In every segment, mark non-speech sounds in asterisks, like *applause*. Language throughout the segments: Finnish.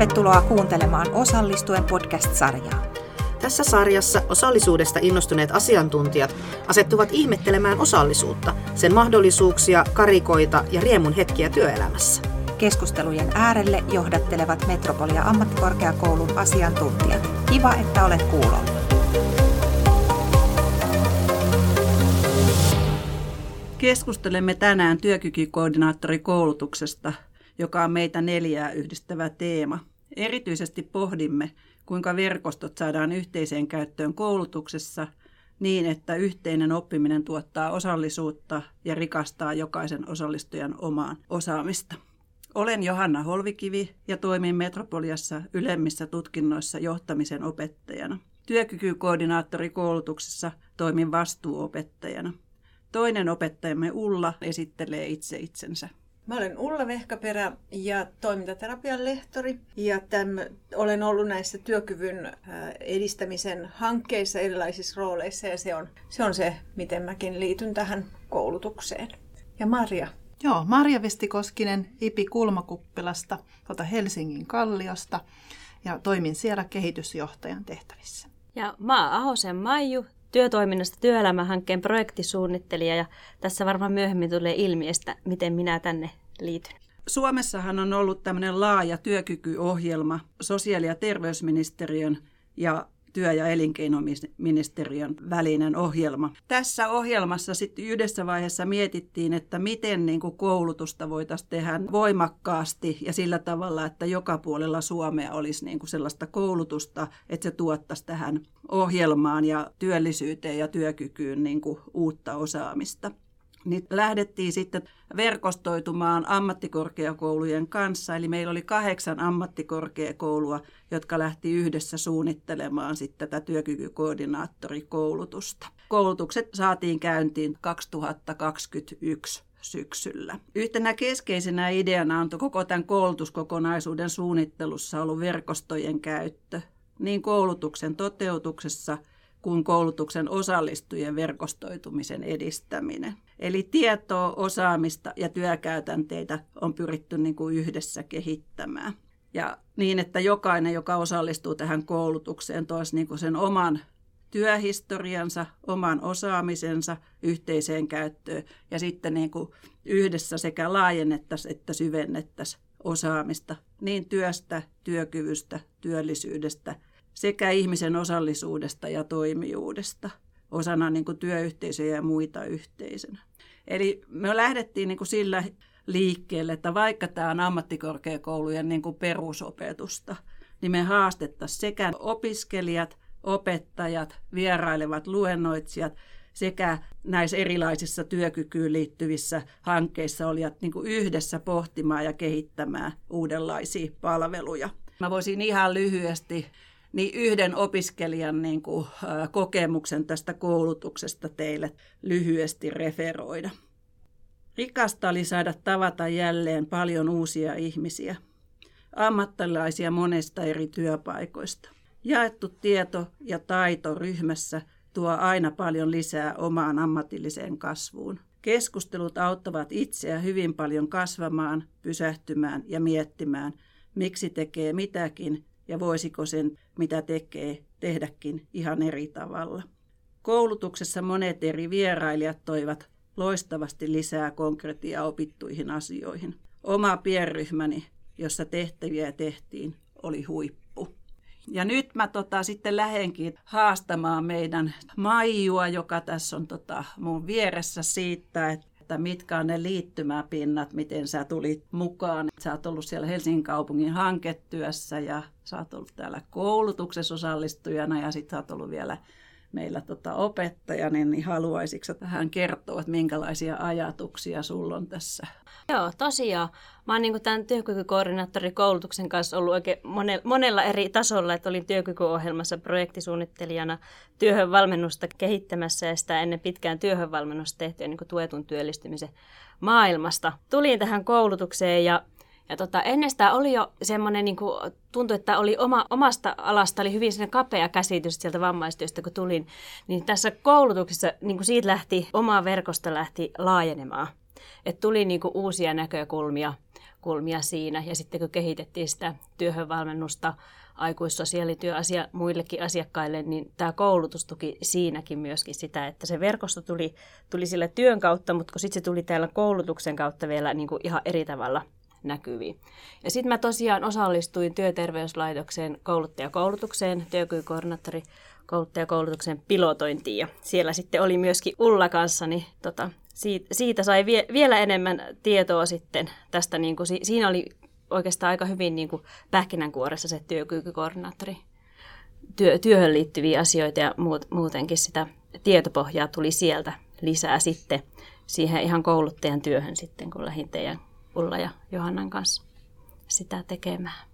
Tervetuloa kuuntelemaan Osallistuen podcast-sarjaa. Tässä sarjassa osallisuudesta innostuneet asiantuntijat asettuvat ihmettelemään osallisuutta, sen mahdollisuuksia, karikoita ja riemun hetkiä työelämässä. Keskustelujen äärelle johdattelevat Metropolia ammattikorkeakoulun asiantuntijat. Kiva, että olet kuulolla. Keskustelemme tänään työkykykoordinaattorikoulutuksesta, joka on meitä neljää yhdistävä teema. Erityisesti pohdimme, kuinka verkostot saadaan yhteiseen käyttöön koulutuksessa niin, että yhteinen oppiminen tuottaa osallisuutta ja rikastaa jokaisen osallistujan omaan osaamista. Olen Johanna Holvikivi ja toimin Metropoliassa ylemmissä tutkinnoissa johtamisen opettajana. Työkykykoordinaattorikoulutuksessa toimin vastuuopettajana. Toinen opettajamme Ulla esittelee itse itsensä. Mä olen Ulla Vehkaperä ja toimintaterapian lehtori ja täm, olen ollut näissä työkyvyn edistämisen hankkeissa erilaisissa rooleissa ja se on, se on se, miten mäkin liityn tähän koulutukseen. Ja Maria. Joo, Marja Vestikoskinen IPI Kulmakuppilasta tuolta Helsingin Kalliosta ja toimin siellä kehitysjohtajan tehtävissä. Ja mä Ahosen Maiju, työtoiminnasta työelämähankkeen projektisuunnittelija ja tässä varmaan myöhemmin tulee ilmi, että miten minä tänne liityn. Suomessahan on ollut tämmöinen laaja työkykyohjelma sosiaali- ja terveysministeriön ja työ- ja elinkeinoministeriön välinen ohjelma. Tässä ohjelmassa sitten yhdessä vaiheessa mietittiin, että miten niin kuin koulutusta voitaisiin tehdä voimakkaasti ja sillä tavalla, että joka puolella Suomea olisi niin kuin sellaista koulutusta, että se tuottaisi tähän ohjelmaan ja työllisyyteen ja työkykyyn niin kuin uutta osaamista niin lähdettiin sitten verkostoitumaan ammattikorkeakoulujen kanssa. Eli meillä oli kahdeksan ammattikorkeakoulua, jotka lähti yhdessä suunnittelemaan sitten tätä työkykykoordinaattorikoulutusta. Koulutukset saatiin käyntiin 2021 syksyllä. Yhtenä keskeisenä ideana on koko tämän koulutuskokonaisuuden suunnittelussa ollut verkostojen käyttö niin koulutuksen toteutuksessa kuin koulutuksen osallistujien verkostoitumisen edistäminen. Eli tietoa, osaamista ja työkäytänteitä on pyritty niin kuin yhdessä kehittämään. Ja niin, että jokainen, joka osallistuu tähän koulutukseen, toisi niin sen oman työhistoriansa, oman osaamisensa yhteiseen käyttöön ja sitten niin kuin yhdessä sekä laajennettaisiin että syvennettäisiin osaamista niin työstä, työkyvystä, työllisyydestä sekä ihmisen osallisuudesta ja toimijuudesta osana niin kuin työyhteisöjä ja muita yhteisönä. Eli me lähdettiin niin kuin sillä liikkeelle, että vaikka tämä on ammattikorkeakoulujen niin kuin perusopetusta, niin me haastettaisiin sekä opiskelijat, opettajat, vierailevat luennoitsijat sekä näissä erilaisissa työkykyyn liittyvissä hankkeissa olijat niin kuin yhdessä pohtimaan ja kehittämään uudenlaisia palveluja. Mä voisin ihan lyhyesti niin yhden opiskelijan niin kuin, kokemuksen tästä koulutuksesta teille lyhyesti referoida. Rikasta oli saada tavata jälleen paljon uusia ihmisiä, ammattilaisia monesta eri työpaikoista. Jaettu tieto ja taito ryhmässä tuo aina paljon lisää omaan ammatilliseen kasvuun. Keskustelut auttavat itseä hyvin paljon kasvamaan, pysähtymään ja miettimään, miksi tekee mitäkin ja voisiko sen, mitä tekee, tehdäkin ihan eri tavalla. Koulutuksessa monet eri vierailijat toivat loistavasti lisää konkretiaa opittuihin asioihin. Oma pienryhmäni, jossa tehtäviä tehtiin, oli huippu. Ja nyt mä tota, sitten lähenkin haastamaan meidän Maijua, joka tässä on tota, mun vieressä siitä, että että mitkä on ne liittymäpinnat, miten sä tulit mukaan. Sä oot ollut siellä Helsingin kaupungin hanketyössä ja sä oot ollut täällä koulutuksessa osallistujana ja sitten sä oot ollut vielä meillä tota opettaja, niin haluaisitko tähän kertoa, että minkälaisia ajatuksia sulla on tässä? Joo, tosiaan. Mä oon niin tämän työkykykoordinaattorikoulutuksen kanssa ollut oikein monella eri tasolla, että olin työkykyohjelmassa projektisuunnittelijana työhön valmennusta kehittämässä ja sitä ennen pitkään työhön valmennusta tehtyä niin tuetun työllistymisen maailmasta. Tulin tähän koulutukseen ja ja tota, ennestään oli jo semmoinen, niin kuin, tuntui, että oli oma, omasta alasta oli hyvin kapea käsitys sieltä vammaistyöstä, kun tulin. Niin tässä koulutuksessa niin kuin siitä lähti, omaa verkosta lähti laajenemaan. Et tuli niin kuin, uusia näkökulmia näkökulmia siinä. Ja sitten kun kehitettiin sitä työhönvalmennusta aikuissosiaalityö asia, muillekin asiakkaille, niin tämä koulutus tuki siinäkin myöskin sitä, että se verkosto tuli, tuli sillä työn kautta, mutta kun sitten se tuli täällä koulutuksen kautta vielä niin kuin ihan eri tavalla näkyviin. Ja sitten mä tosiaan osallistuin työterveyslaitoksen kouluttajakoulutukseen, työkykykoordinaattori kouluttajakoulutuksen pilotointiin ja siellä sitten oli myöskin Ulla kanssa, niin tota, siitä, siitä sai vie, vielä enemmän tietoa sitten tästä, niin kuin, siinä oli oikeastaan aika hyvin niin kuin pähkinänkuoressa se työkykykoordinaattori työ, työhön liittyviä asioita ja muut, muutenkin sitä tietopohjaa tuli sieltä lisää sitten siihen ihan kouluttajan työhön sitten, kun lähdin teidän Ulla ja Johannan kanssa sitä tekemään.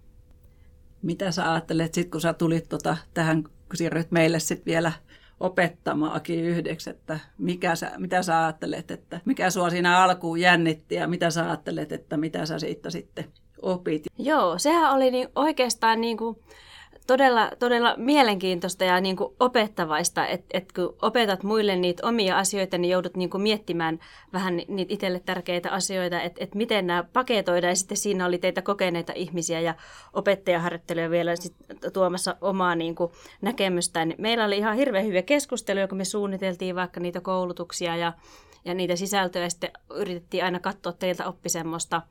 Mitä sä ajattelet sitten, kun sä tulit tota, tähän, kun siirryt meille sitten vielä opettamaakin yhdeksi, että mikä sä, mitä sä ajattelet, että mikä sua siinä alkuun jännitti ja mitä sä ajattelet, että mitä sä siitä sitten opit? Joo, sehän oli niin oikeastaan niin kuin todella, todella mielenkiintoista ja niin kuin opettavaista, että et kun opetat muille niitä omia asioita, niin joudut niin kuin miettimään vähän niitä itselle tärkeitä asioita, että et miten nämä paketoidaan. Ja sitten siinä oli teitä kokeneita ihmisiä ja opettajaharjoittelijoja vielä sit tuomassa omaa niin kuin näkemystään. Meillä oli ihan hirveän hyviä keskusteluja, kun me suunniteltiin vaikka niitä koulutuksia ja ja niitä sisältöjä sitten yritettiin aina katsoa teiltä oppi semmoista,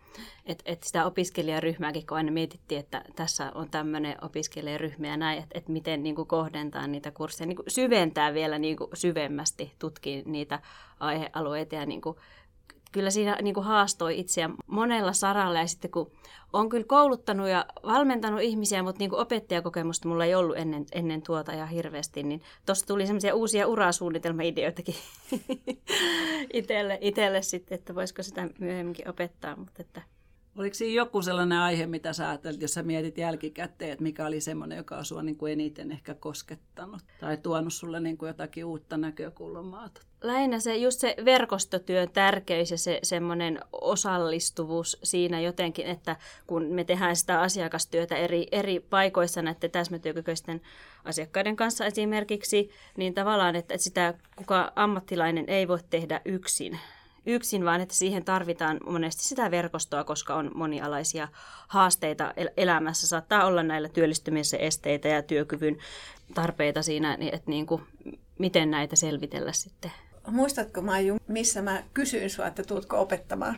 että, että sitä opiskelijaryhmääkin, kun aina mietittiin, että tässä on tämmöinen opiskelijaryhmä ja näin, että, että miten niin kuin kohdentaa niitä kursseja, niin kuin syventää vielä niin kuin syvemmästi, tutkii niitä aihealueita ja niin kuin kyllä siinä niin kuin haastoi itseä monella saralla. Ja sitten kun on kyllä kouluttanut ja valmentanut ihmisiä, mutta niin kuin opettajakokemusta mulla ei ollut ennen, ennen tuota ja hirveästi, niin tuosta tuli semmoisia uusia urasuunnitelmaideoitakin *laughs* itselle, itselle sitten, että voisiko sitä myöhemminkin opettaa, mutta että Oliko siinä joku sellainen aihe, mitä sä ajattelit, jos sä mietit jälkikäteen, että mikä oli semmoinen, joka on sua niin kuin eniten ehkä koskettanut tai tuonut sulle niin kuin jotakin uutta näkökulmaa? Lähinnä se, just se verkostotyön tärkeys ja se semmoinen osallistuvuus siinä jotenkin, että kun me tehdään sitä asiakastyötä eri, eri paikoissa näiden täsmätyökykyisten asiakkaiden kanssa esimerkiksi, niin tavallaan, että sitä kuka ammattilainen ei voi tehdä yksin, yksin, vaan että siihen tarvitaan monesti sitä verkostoa, koska on monialaisia haasteita elämässä. Saattaa olla näillä työllistymisen esteitä ja työkyvyn tarpeita siinä, niin että niin kuin, miten näitä selvitellä sitten. Muistatko Maiju, missä mä kysyin sinua, että tuutko opettamaan?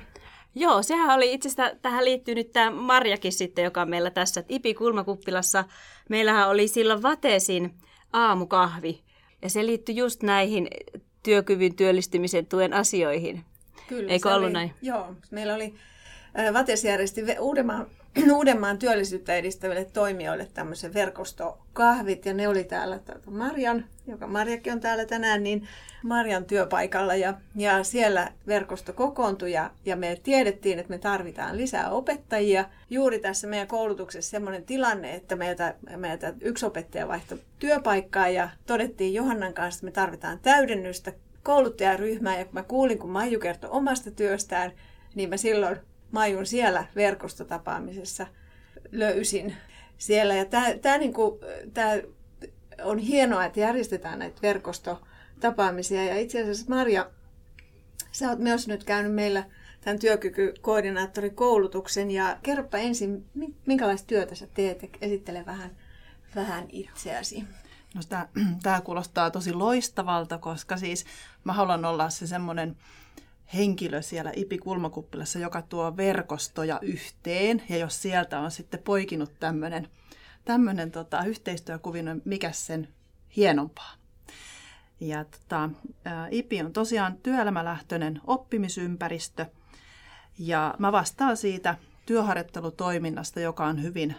Joo, sehän oli itse asiassa, tähän liittyy nyt tämä Marjakin sitten, joka on meillä tässä IPI Kulmakuppilassa. Meillähän oli silloin Vatesin aamukahvi, ja se liittyi just näihin työkyvyn työllistymisen tuen asioihin. Kyllä, Eikö ollut oli, näin? Joo, meillä oli, Vates järjesti Uudenmaan, *clears throat* Uudenmaan työllisyyttä edistäville toimijoille tämmöisen verkostokahvit, ja ne oli täällä tuota Marjan, joka Marjakin on täällä tänään, niin Marjan työpaikalla, ja, ja siellä verkosto kokoontui, ja, ja me tiedettiin, että me tarvitaan lisää opettajia. Juuri tässä meidän koulutuksessa sellainen tilanne, että meiltä, meiltä yksi opettaja vaihtoi työpaikkaa, ja todettiin Johannan kanssa, että me tarvitaan täydennystä kouluttajaryhmää ja kun mä kuulin, kun Maiju kertoi omasta työstään, niin mä silloin Maijun siellä verkostotapaamisessa löysin siellä. Ja tämä niinku, on hienoa, että järjestetään näitä verkostotapaamisia. Ja itse asiassa Marja, sä oot myös nyt käynyt meillä tämän työkykykoordinaattorikoulutuksen ja kerropa ensin, minkälaista työtä sä teet, esittele vähän, vähän itseäsi. No tämä, *clears throat* tämä kuulostaa tosi loistavalta, koska siis mä haluan olla se semmoinen henkilö siellä IPI Kulmakuppilassa, joka tuo verkostoja yhteen. Ja jos sieltä on sitten poikinut tämmöinen, tämmöinen tota, yhteistyökuvio, niin mikä sen hienompaa. Ja tota, IPI on tosiaan työelämälähtöinen oppimisympäristö. Ja mä vastaan siitä työharjoittelutoiminnasta, joka on hyvin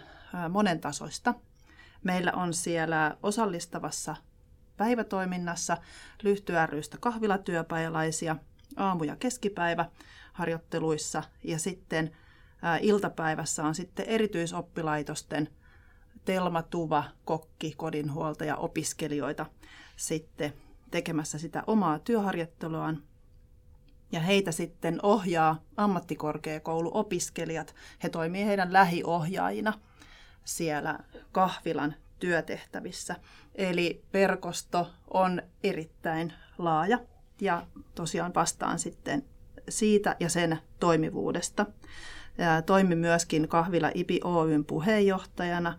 monentasoista – Meillä on siellä osallistavassa päivätoiminnassa Lyhty rystä kahvilatyöpajalaisia aamu- ja keskipäivä harjoitteluissa ja sitten iltapäivässä on sitten erityisoppilaitosten Telma, Tuva, kokki, kodinhuoltaja, opiskelijoita sitten tekemässä sitä omaa työharjoitteluaan. Ja heitä sitten ohjaa ammattikorkeakouluopiskelijat. He toimii heidän lähiohjaajina – siellä kahvilan työtehtävissä. Eli verkosto on erittäin laaja ja tosiaan vastaan sitten siitä ja sen toimivuudesta. Toimi myöskin kahvila IPI Oyn puheenjohtajana.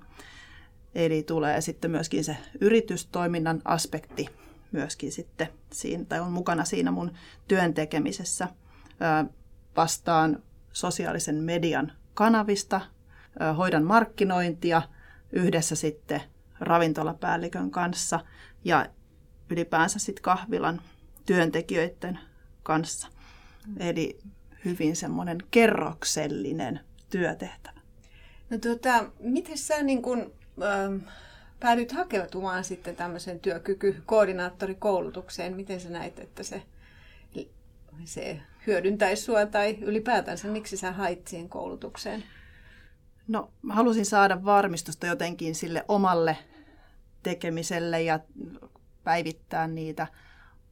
Eli tulee sitten myöskin se yritystoiminnan aspekti myöskin sitten siinä, tai on mukana siinä mun työn tekemisessä. Vastaan sosiaalisen median kanavista, hoidan markkinointia yhdessä sitten ravintolapäällikön kanssa ja ylipäänsä sitten kahvilan työntekijöiden kanssa. Eli hyvin semmoinen kerroksellinen työtehtävä. No tuota, miten sä niin kun, ähm, päädyt hakeutumaan sitten tämmöisen työkykykoordinaattorikoulutukseen? Miten sä näit, että se, se hyödyntäisi sua tai ylipäätänsä miksi sä hait siihen koulutukseen? No, mä halusin saada varmistusta jotenkin sille omalle tekemiselle ja päivittää niitä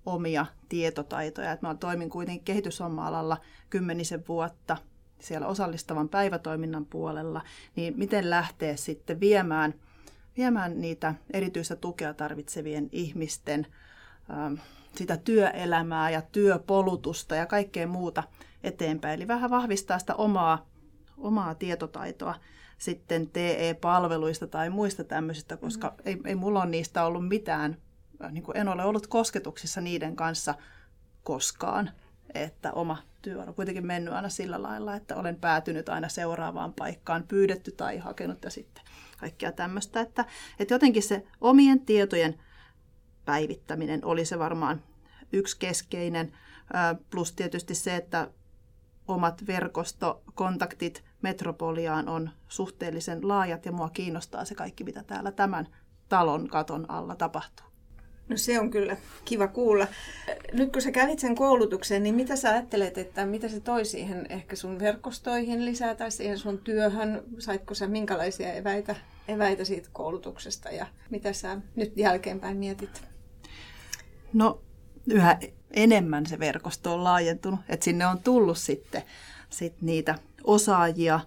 omia tietotaitoja. Et mä toimin kuitenkin kehityshomma-alalla kymmenisen vuotta siellä osallistavan päivätoiminnan puolella, niin miten lähtee sitten viemään, viemään niitä erityistä tukea tarvitsevien ihmisten ähm, sitä työelämää ja työpolutusta ja kaikkea muuta eteenpäin. Eli vähän vahvistaa sitä omaa, omaa tietotaitoa sitten TE-palveluista tai muista tämmöisistä, koska mm. ei, ei mulla ole niistä ollut mitään, niin kuin en ole ollut kosketuksissa niiden kanssa koskaan, että oma työ on kuitenkin mennyt aina sillä lailla, että olen päätynyt aina seuraavaan paikkaan, pyydetty tai hakenut ja sitten kaikkea tämmöistä, että, että jotenkin se omien tietojen päivittäminen oli se varmaan yksi keskeinen, plus tietysti se, että omat verkostokontaktit Metropoliaan on suhteellisen laajat ja mua kiinnostaa se kaikki, mitä täällä tämän talon katon alla tapahtuu. No se on kyllä kiva kuulla. Nyt kun sä kävit sen koulutuksen, niin mitä sä ajattelet, että mitä se toi siihen ehkä sun verkostoihin lisää tai siihen sun työhön? Saitko sä minkälaisia eväitä, eväitä siitä koulutuksesta ja mitä sä nyt jälkeenpäin mietit? No yhä enemmän se verkosto on laajentunut, että sinne on tullut sitten sit niitä osaajia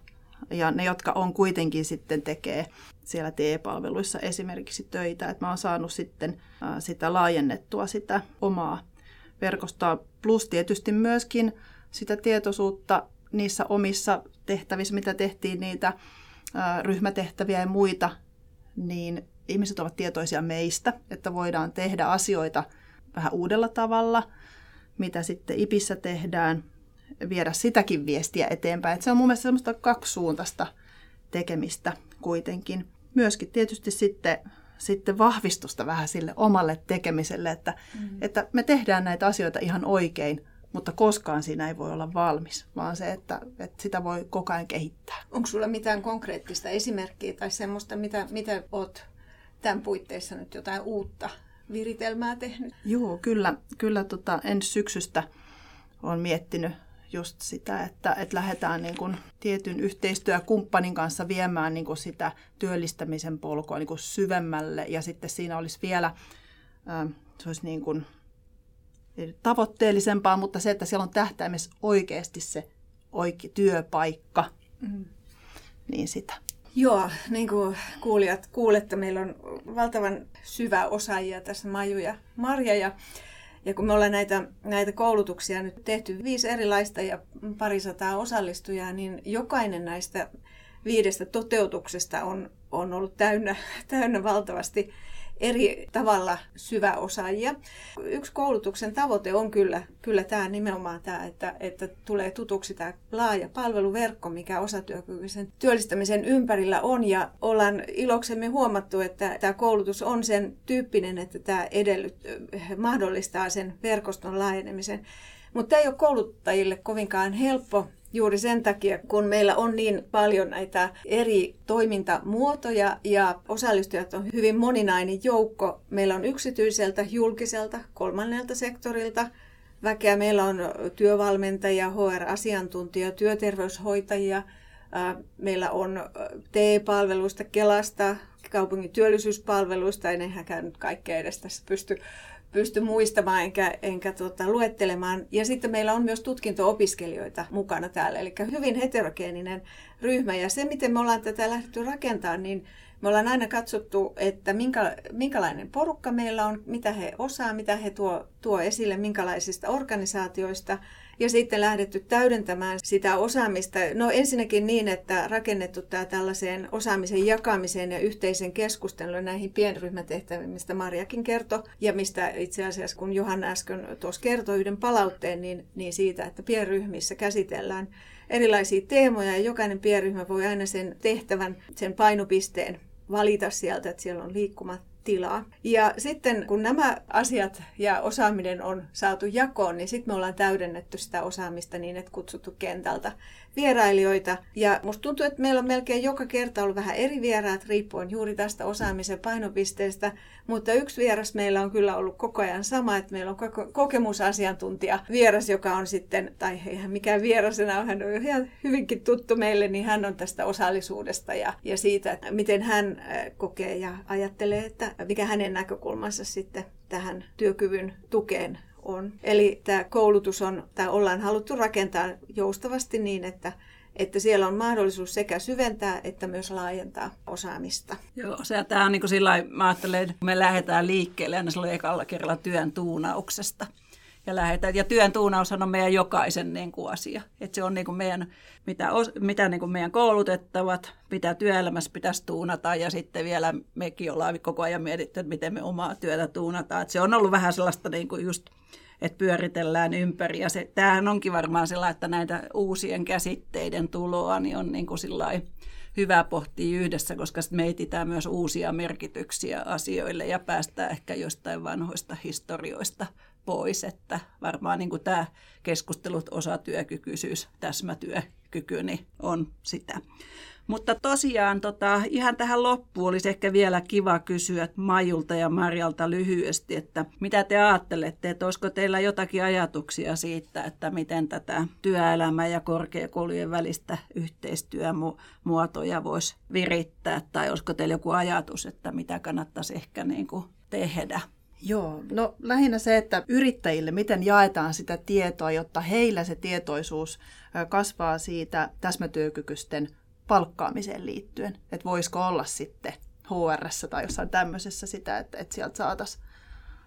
ja ne, jotka on kuitenkin sitten tekee siellä TE-palveluissa esimerkiksi töitä, että mä oon saanut sitten sitä laajennettua sitä omaa verkostoa, plus tietysti myöskin sitä tietoisuutta niissä omissa tehtävissä, mitä tehtiin niitä ryhmätehtäviä ja muita, niin ihmiset ovat tietoisia meistä, että voidaan tehdä asioita vähän uudella tavalla, mitä sitten IPissä tehdään, viedä sitäkin viestiä eteenpäin. Että se on mun mielestä semmoista kaksisuuntaista tekemistä kuitenkin. Myöskin tietysti sitten, sitten vahvistusta vähän sille omalle tekemiselle, että, mm. että me tehdään näitä asioita ihan oikein, mutta koskaan siinä ei voi olla valmis, vaan se, että, että sitä voi koko ajan kehittää. Onko sulla mitään konkreettista esimerkkiä tai semmoista, mitä, mitä oot tämän puitteissa nyt jotain uutta viritelmää tehnyt? Joo, kyllä, kyllä tota, ensi syksystä olen miettinyt just sitä, että, että lähdetään niin kuin tietyn yhteistyökumppanin kanssa viemään niin kuin sitä työllistämisen polkua niin kuin syvemmälle ja sitten siinä olisi vielä, se olisi niin kuin tavoitteellisempaa, mutta se, että siellä on tähtäimessä oikeasti se oikea työpaikka, mm. niin sitä. Joo, niin kuin kuulijat kuulette, meillä on valtavan syvä osaajia tässä Maju ja Marja. Ja ja kun me ollaan näitä, näitä koulutuksia nyt tehty viisi erilaista ja parisataa osallistujaa, niin jokainen näistä viidestä toteutuksesta on, on ollut täynnä, *laughs* täynnä valtavasti eri tavalla syväosaajia. Yksi koulutuksen tavoite on kyllä, kyllä tämä nimenomaan tämä, että, että tulee tutuksi tämä laaja palveluverkko, mikä osatyökykyisen työllistämisen ympärillä on. Ja ollaan iloksemme huomattu, että tämä koulutus on sen tyyppinen, että tämä edellyt, mahdollistaa sen verkoston laajenemisen. Mutta tämä ei ole kouluttajille kovinkaan helppo juuri sen takia, kun meillä on niin paljon näitä eri toimintamuotoja ja osallistujat on hyvin moninainen joukko. Meillä on yksityiseltä, julkiselta, kolmannelta sektorilta väkeä. Meillä on työvalmentajia, HR-asiantuntija, työterveyshoitajia. Meillä on TE-palveluista, Kelasta, kaupungin työllisyyspalveluista. En ehäkään nyt kaikkea edes tässä pysty pysty muistamaan enkä, enkä tota, luettelemaan. Ja sitten meillä on myös tutkinto-opiskelijoita mukana täällä, eli hyvin heterogeeninen ryhmä. Ja se, miten me ollaan tätä lähdetty rakentamaan, niin Me ollaan aina katsottu, että minkä, minkälainen porukka meillä on, mitä he osaa, mitä he tuo, tuo esille, minkälaisista organisaatioista – ja sitten lähdetty täydentämään sitä osaamista. No ensinnäkin niin, että rakennettu tämä tällaiseen osaamisen jakamiseen ja yhteisen keskustelun näihin pienryhmätehtäviin, mistä Marjakin kertoi, ja mistä itse asiassa kun Johanna äsken tuossa kertoi yhden palautteen, niin, niin siitä, että pienryhmissä käsitellään erilaisia teemoja, ja jokainen pienryhmä voi aina sen tehtävän, sen painopisteen valita sieltä, että siellä on liikkumat tilaa. Ja sitten kun nämä asiat ja osaaminen on saatu jakoon, niin sitten me ollaan täydennetty sitä osaamista niin, että kutsuttu kentältä vierailijoita. Ja musta tuntuu, että meillä on melkein joka kerta ollut vähän eri vieraat riippuen juuri tästä osaamisen painopisteestä, mutta yksi vieras meillä on kyllä ollut koko ajan sama, että meillä on kokemusasiantuntija vieras, joka on sitten, tai eihän mikään vieras enää, hän on ihan hyvinkin tuttu meille, niin hän on tästä osallisuudesta ja, ja siitä, että miten hän kokee ja ajattelee, että mikä hänen näkökulmansa sitten tähän työkyvyn tukeen on. Eli tämä koulutus on, tämä ollaan haluttu rakentaa joustavasti niin, että että siellä on mahdollisuus sekä syventää että myös laajentaa osaamista. Joo, se tämä on niin kuin sillä mä ajattelen, että me lähdetään liikkeelle aina silloin ekalla kerralla työn tuunauksesta. Ja, lähdetään, ja työn tuunaushan on meidän jokaisen niin kuin asia. Että se on niin kuin meidän, mitä, mitä niin kuin meidän koulutettavat, mitä työelämässä pitäisi tuunata ja sitten vielä mekin ollaan koko ajan mietitty, että miten me omaa työtä tuunataan. Että se on ollut vähän sellaista niin kuin just että pyöritellään ympäri. Ja se, tämähän onkin varmaan sellainen, että näitä uusien käsitteiden tuloa niin on niin kuin hyvä pohtia yhdessä, koska me etsitään myös uusia merkityksiä asioille ja päästään ehkä jostain vanhoista historioista pois. Että varmaan niin kuin tämä keskustelut osatyökykyisyys, täsmätyökyky niin on sitä. Mutta tosiaan tota, ihan tähän loppuun olisi ehkä vielä kiva kysyä Majulta ja Marjalta lyhyesti, että mitä te ajattelette, että olisiko teillä jotakin ajatuksia siitä, että miten tätä työelämää ja korkeakoulujen välistä yhteistyömuotoja voisi virittää, tai olisiko teillä joku ajatus, että mitä kannattaisi ehkä niin kuin tehdä? Joo, no lähinnä se, että yrittäjille, miten jaetaan sitä tietoa, jotta heillä se tietoisuus kasvaa siitä täsmätyökykyisten palkkaamiseen liittyen. Että voisiko olla sitten hr tai jossain tämmöisessä sitä, että, että sieltä saataisiin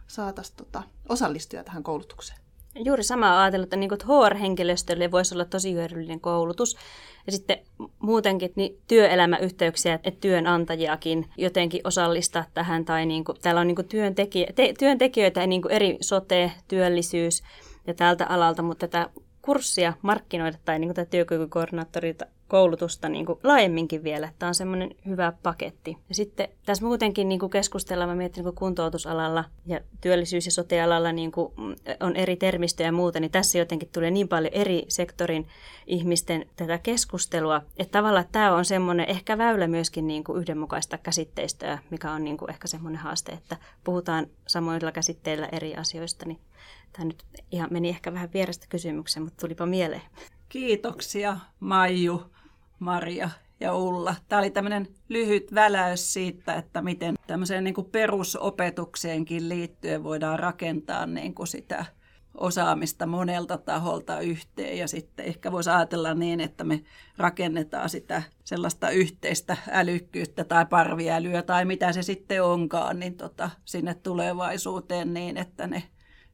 saatais tota, osallistua tähän koulutukseen. Juuri sama ajatellut, että, niin että HR-henkilöstölle voisi olla tosi hyödyllinen koulutus. Ja sitten muutenkin niin työelämäyhteyksiä, että työnantajiakin jotenkin osallistaa tähän. Tai niin kuin, täällä on niin kuin työntekijä, te, työntekijöitä niin kuin eri sote, työllisyys ja tältä alalta, mutta tätä kurssia markkinoida tai niin kuin tätä työkykykoordinaattorita koulutusta niin kuin laajemminkin vielä. Tämä on semmoinen hyvä paketti. Ja sitten tässä muutenkin niin kuin keskustellaan, mä mietin niin kuntoutusalalla ja työllisyys- ja sotealalla niin kuin on eri termistöjä ja muuta, niin tässä jotenkin tulee niin paljon eri sektorin ihmisten tätä keskustelua, että tavallaan tämä on semmoinen ehkä väylä myöskin niin kuin yhdenmukaista käsitteistöä, mikä on niin kuin ehkä semmoinen haaste, että puhutaan samoilla käsitteillä eri asioista, niin tämä nyt ihan meni ehkä vähän vierestä kysymykseen, mutta tulipa mieleen. Kiitoksia Maiju, Maria ja Ulla. Tämä oli tämmöinen lyhyt väläys siitä, että miten tämmöiseen niin kuin perusopetukseenkin liittyen voidaan rakentaa niin kuin sitä osaamista monelta taholta yhteen ja sitten ehkä voisi ajatella niin, että me rakennetaan sitä sellaista yhteistä älykkyyttä tai parviälyä tai mitä se sitten onkaan, niin tota, sinne tulevaisuuteen niin, että ne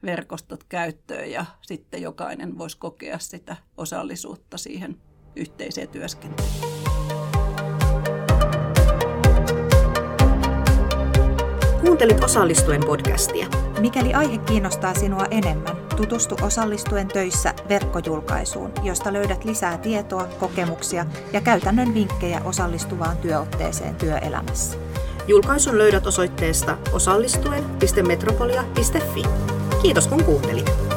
verkostot käyttöön ja sitten jokainen voisi kokea sitä osallisuutta siihen yhteiseen työskentelyyn. Kuuntelit osallistuen podcastia. Mikäli aihe kiinnostaa sinua enemmän, tutustu osallistuen töissä verkkojulkaisuun, josta löydät lisää tietoa, kokemuksia ja käytännön vinkkejä osallistuvaan työotteeseen työelämässä. Julkaisun löydät osoitteesta osallistuen.metropolia.fi. Kiitos kun kuuntelit.